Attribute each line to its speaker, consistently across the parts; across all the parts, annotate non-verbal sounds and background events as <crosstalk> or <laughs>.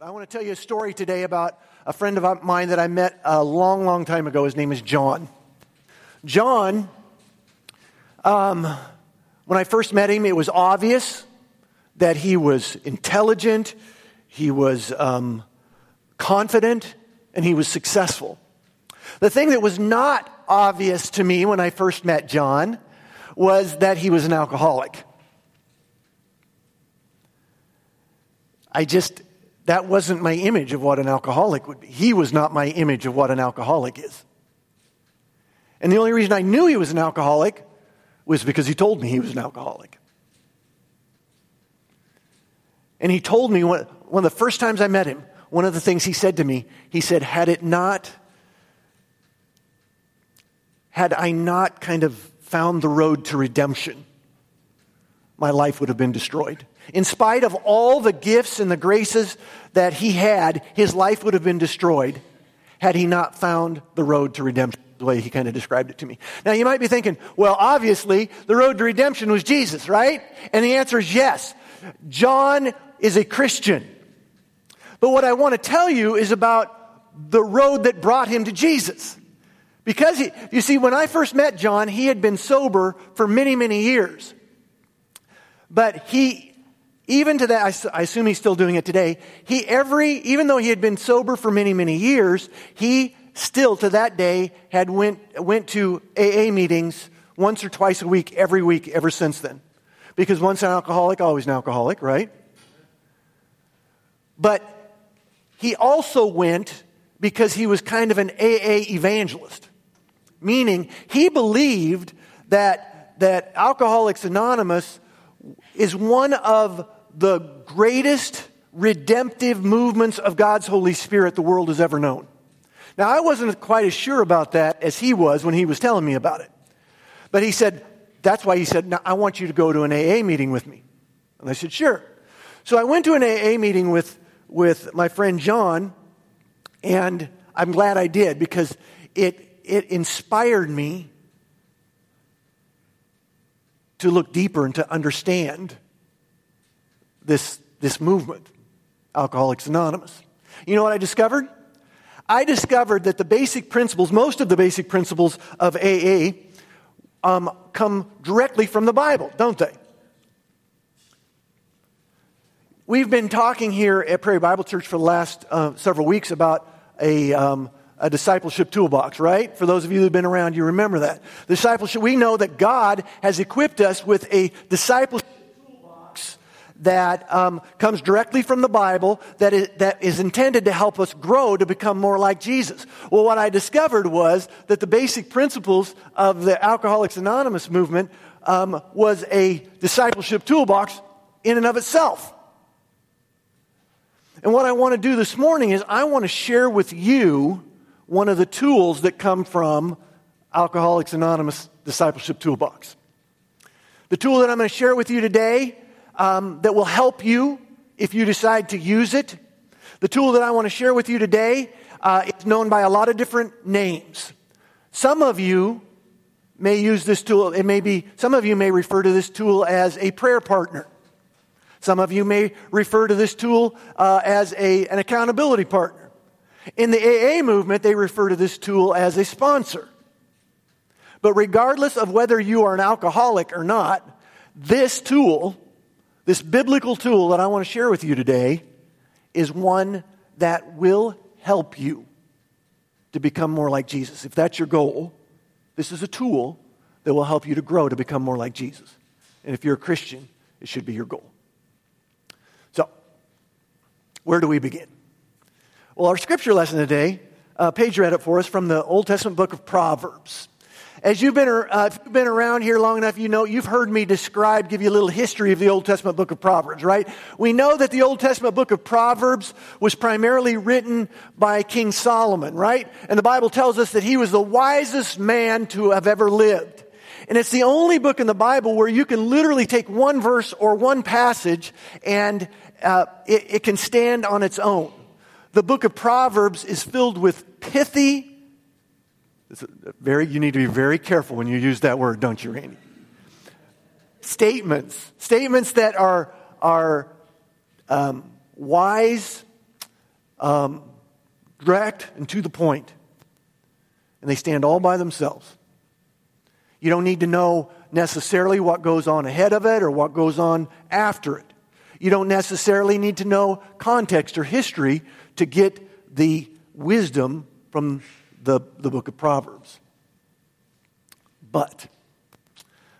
Speaker 1: I want to tell you a story today about a friend of mine that I met a long, long time ago. His name is John. John, um, when I first met him, it was obvious that he was intelligent, he was um, confident, and he was successful. The thing that was not obvious to me when I first met John was that he was an alcoholic. I just, that wasn't my image of what an alcoholic would be. He was not my image of what an alcoholic is. And the only reason I knew he was an alcoholic was because he told me he was an alcoholic. And he told me one, one of the first times I met him, one of the things he said to me, he said, Had it not, had I not kind of found the road to redemption, my life would have been destroyed. In spite of all the gifts and the graces that he had, his life would have been destroyed had he not found the road to redemption, the way he kind of described it to me. Now, you might be thinking, well, obviously, the road to redemption was Jesus, right? And the answer is yes. John is a Christian. But what I want to tell you is about the road that brought him to Jesus. Because, he, you see, when I first met John, he had been sober for many, many years. But he, even to that, I assume he's still doing it today, he every, even though he had been sober for many, many years, he still to that day had went, went to AA meetings once or twice a week, every week, ever since then. Because once an alcoholic, always an alcoholic, right? But he also went because he was kind of an AA evangelist, meaning he believed that, that Alcoholics Anonymous is one of the greatest redemptive movements of God's Holy Spirit the world has ever known. Now, I wasn't quite as sure about that as he was when he was telling me about it. But he said, that's why he said, now, I want you to go to an AA meeting with me. And I said, sure. So I went to an AA meeting with with my friend John, and I'm glad I did because it, it inspired me to look deeper and to understand this, this movement, Alcoholics Anonymous. You know what I discovered? I discovered that the basic principles, most of the basic principles of AA, um, come directly from the Bible, don't they? We've been talking here at Prairie Bible Church for the last uh, several weeks about a, um, a discipleship toolbox, right? For those of you who've been around, you remember that. Discipleship, we know that God has equipped us with a discipleship that um, comes directly from the Bible that is, that is intended to help us grow to become more like Jesus. Well, what I discovered was that the basic principles of the Alcoholics Anonymous movement um, was a discipleship toolbox in and of itself. And what I want to do this morning is I want to share with you one of the tools that come from Alcoholics Anonymous Discipleship Toolbox. The tool that I'm going to share with you today um, that will help you if you decide to use it. The tool that I want to share with you today uh, is known by a lot of different names. Some of you may use this tool, it may be, some of you may refer to this tool as a prayer partner. Some of you may refer to this tool uh, as a, an accountability partner. In the AA movement, they refer to this tool as a sponsor. But regardless of whether you are an alcoholic or not, this tool, this biblical tool that I want to share with you today, is one that will help you to become more like Jesus. If that's your goal, this is a tool that will help you to grow to become more like Jesus. And if you're a Christian, it should be your goal. So, where do we begin? Well, our scripture lesson today, uh, Paige read it for us from the Old Testament book of Proverbs. As you've been, uh, you've been around here long enough, you know, you've heard me describe, give you a little history of the Old Testament book of Proverbs, right? We know that the Old Testament book of Proverbs was primarily written by King Solomon, right? And the Bible tells us that he was the wisest man to have ever lived. And it's the only book in the Bible where you can literally take one verse or one passage and, uh, it, it can stand on its own. The book of Proverbs is filled with pithy, very, you need to be very careful when you use that word, don't you, Randy? Statements. Statements that are, are um, wise, um, direct and to the point, and they stand all by themselves. You don't need to know necessarily what goes on ahead of it or what goes on after it. You don't necessarily need to know context or history to get the wisdom from the, the book of Proverbs. But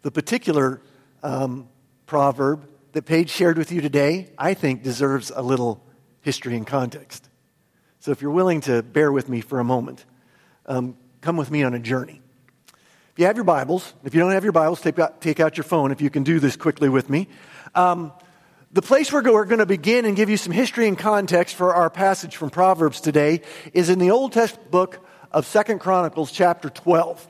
Speaker 1: the particular um, proverb that Paige shared with you today, I think deserves a little history and context. So if you're willing to bear with me for a moment, um, come with me on a journey. If you have your Bibles, if you don't have your Bibles, take out, take out your phone if you can do this quickly with me. Um, the place where we're going to begin and give you some history and context for our passage from Proverbs today is in the Old Testament book of Second Chronicles, chapter 12.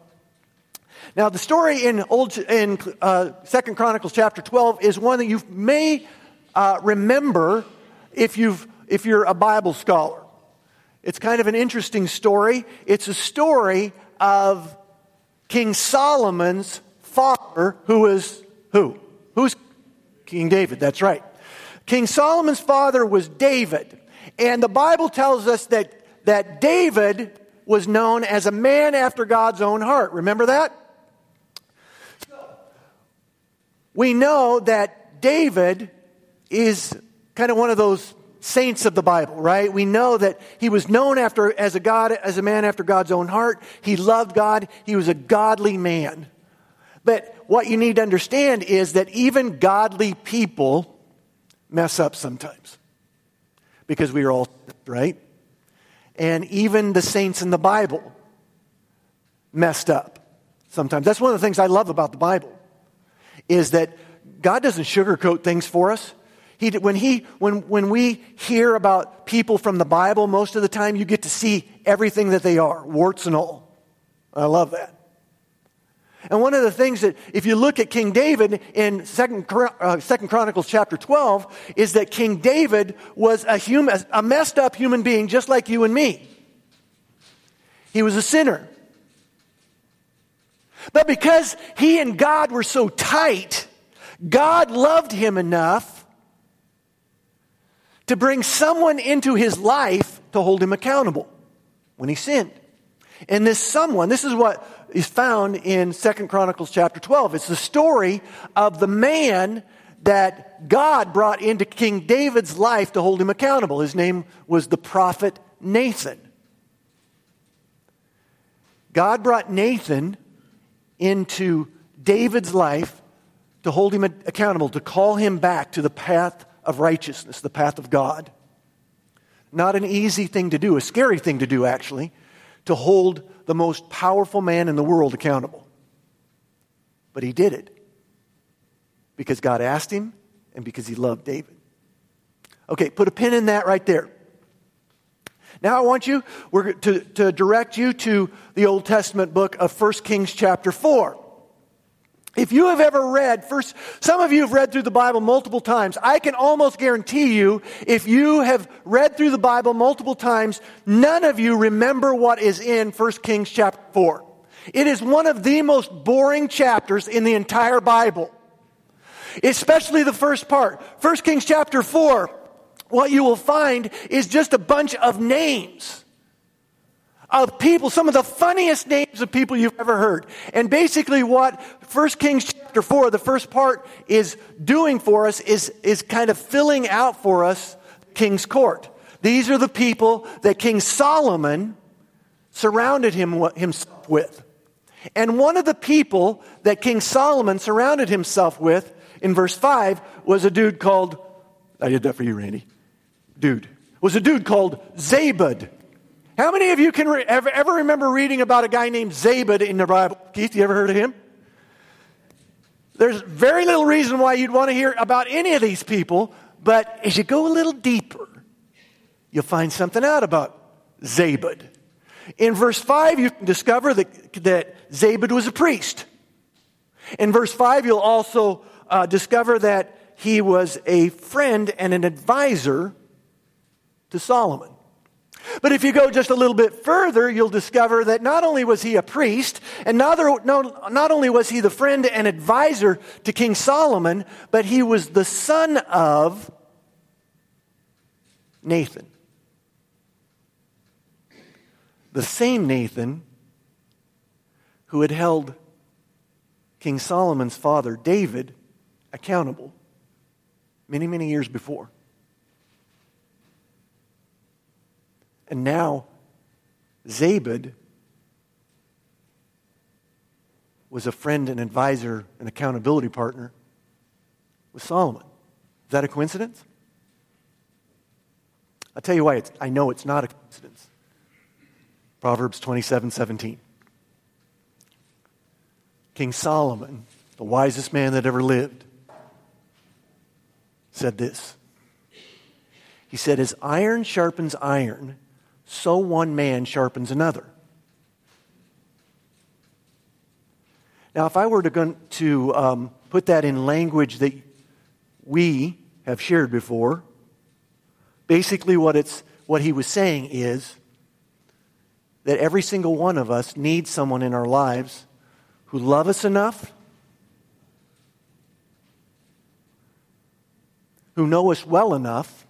Speaker 1: Now, the story in Old in uh, Second Chronicles, chapter 12, is one that you may uh, remember if you've if you're a Bible scholar. It's kind of an interesting story. It's a story of King Solomon's father, who is who? Who's King David? That's right. King Solomon's father was David. And the Bible tells us that, that David was known as a man after God's own heart. Remember that? We know that David is kind of one of those saints of the Bible, right? We know that he was known after as a God as a man after God's own heart. He loved God. He was a godly man. But what you need to understand is that even godly people mess up sometimes because we are all, right? And even the saints in the Bible messed up sometimes. That's one of the things I love about the Bible is that God doesn't sugarcoat things for us. He, when, he, when, when we hear about people from the Bible, most of the time you get to see everything that they are, warts and all. I love that. And one of the things that, if you look at King David in Second, uh, Chronicles chapter 12, is that King David was a, human, a messed up human being just like you and me. He was a sinner. But because he and God were so tight, God loved him enough to bring someone into his life to hold him accountable when he sinned. And this someone, this is what is found in Second Chronicles chapter 12. It's the story of the man that God brought into King David's life to hold him accountable. His name was the prophet Nathan. God brought Nathan into David's life to hold him accountable, to call him back to the path of righteousness, the path of God. Not an easy thing to do, a scary thing to do, actually to hold the most powerful man in the world accountable. But he did it because God asked him and because he loved David. Okay, put a pin in that right there. Now I want you to, to direct you to the Old Testament book of 1 Kings chapter 4. If you have ever read, first, some of you have read through the Bible multiple times. I can almost guarantee you, if you have read through the Bible multiple times, none of you remember what is in 1 Kings chapter 4. It is one of the most boring chapters in the entire Bible. Especially the first part. 1 Kings chapter 4, what you will find is just a bunch of names of people, some of the funniest names of people you've ever heard. And basically what 1 Kings chapter 4, the first part, is doing for us is, is kind of filling out for us King's court. These are the people that King Solomon surrounded him, himself with. And one of the people that King Solomon surrounded himself with in verse 5 was a dude called, I did that for you, Randy. Dude. Was a dude called Zabud. How many of you can re- ever, ever remember reading about a guy named Zabud in the Bible? Keith, you ever heard of him? There's very little reason why you'd want to hear about any of these people, but as you go a little deeper, you'll find something out about Zabud. In verse 5, you can discover that, that Zabud was a priest. In verse 5, you'll also uh, discover that he was a friend and an advisor to Solomon. But if you go just a little bit further, you'll discover that not only was he a priest, and not, not only was he the friend and advisor to King Solomon, but he was the son of Nathan. the same Nathan who had held King Solomon's father, David, accountable many, many years before. And now, Zabud was a friend and advisor and accountability partner with Solomon. Is that a coincidence? I'll tell you why I know it's not a coincidence. Proverbs 27 17. King Solomon, the wisest man that ever lived, said this. He said, As iron sharpens iron, so one man sharpens another. Now, if I were to, to um, put that in language that we have shared before, basically what, it's, what he was saying is that every single one of us needs someone in our lives who love us enough, who know us well enough,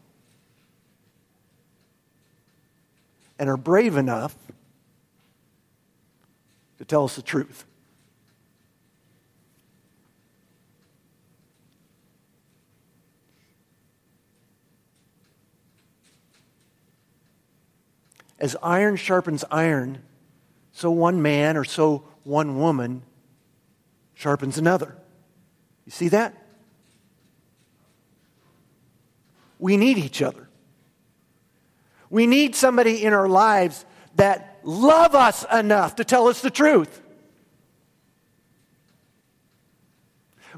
Speaker 1: and are brave enough to tell us the truth. As iron sharpens iron, so one man or so one woman sharpens another. You see that? We need each other. We need somebody in our lives that love us enough to tell us the truth.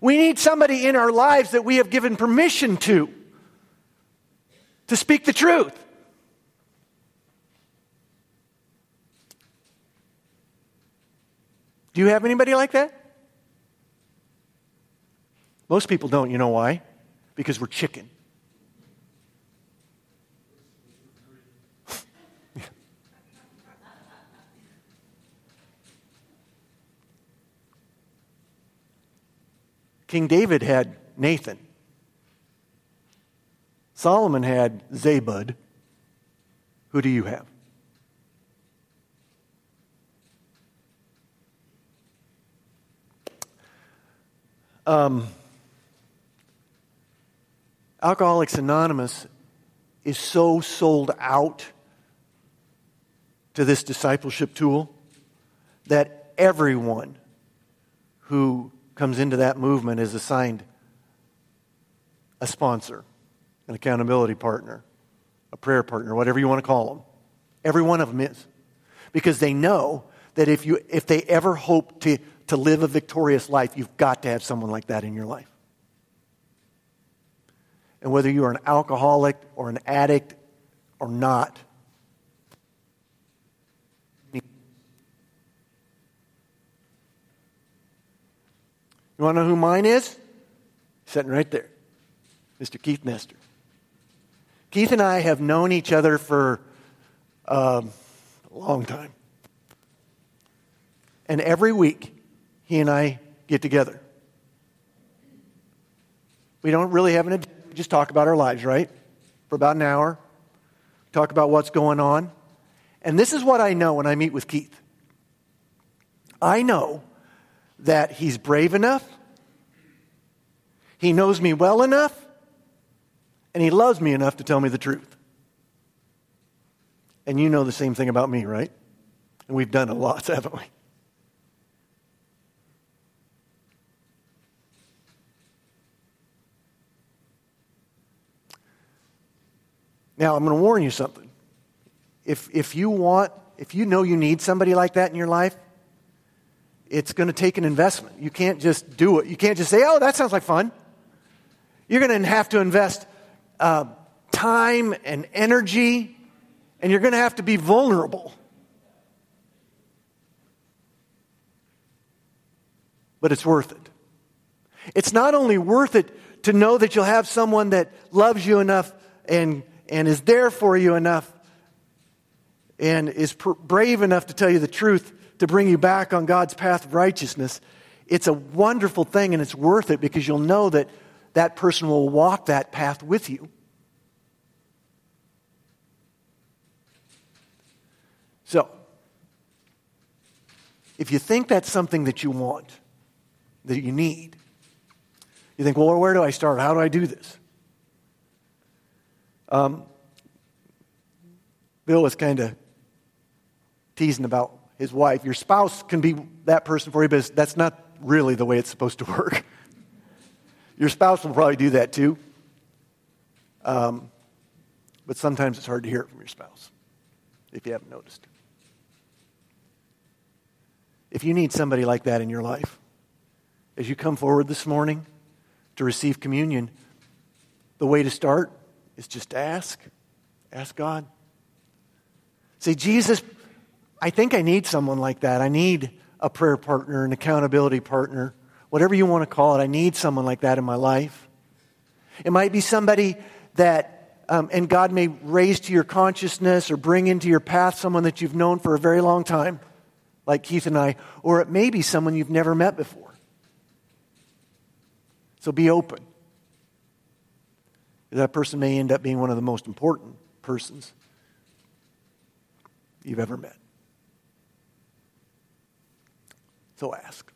Speaker 1: We need somebody in our lives that we have given permission to to speak the truth. Do you have anybody like that? Most people don't. You know why? Because we're chicken. King David had Nathan. Solomon had Zabud. Who do you have? Um, Alcoholics Anonymous is so sold out to this discipleship tool that everyone who comes into that movement is assigned a sponsor, an accountability partner, a prayer partner, whatever you want to call them. Every one of them is. Because they know that if, you, if they ever hope to, to live a victorious life, you've got to have someone like that in your life. And whether you are an alcoholic or an addict or not, You want to know who mine is? Sitting right there. Mr. Keith Nestor. Keith and I have known each other for um, a long time. And every week, he and I get together. We don't really have an agenda. we just talk about our lives, right? For about an hour. Talk about what's going on. And this is what I know when I meet with Keith. I know that he's brave enough, he knows me well enough, and he loves me enough to tell me the truth. And you know the same thing about me, right? And we've done a lot, <laughs> haven't we? Now, I'm going to warn you something. If, if you want, if you know you need somebody like that in your life, it's going to take an investment. You can't just do it. You can't just say, oh, that sounds like fun. You're going to have to invest uh, time and energy, and you're going to have to be vulnerable. But it's worth it. It's not only worth it to know that you'll have someone that loves you enough and, and is there for you enough and is brave enough to tell you the truth to bring you back on God's path of righteousness, it's a wonderful thing and it's worth it because you'll know that that person will walk that path with you. So, if you think that's something that you want, that you need, you think, well, where do I start? How do I do this? Um, Bill was kind of teasing about his wife. Your spouse can be that person for you, but that's not really the way it's supposed to work. <laughs> Your spouse will probably do that too. Um, but sometimes it's hard to hear it from your spouse if you haven't noticed. If you need somebody like that in your life, as you come forward this morning to receive communion, the way to start is just ask. Ask God. Say, Jesus, I think I need someone like that. I need a prayer partner, an accountability partner, whatever you want to call it. I need someone like that in my life. It might be somebody that, um, and God may raise to your consciousness or bring into your path someone that you've known for a very long time, like Keith and I, or it may be someone you've never met before. So be open. That person may end up being one of the most important persons you've ever met. So ask.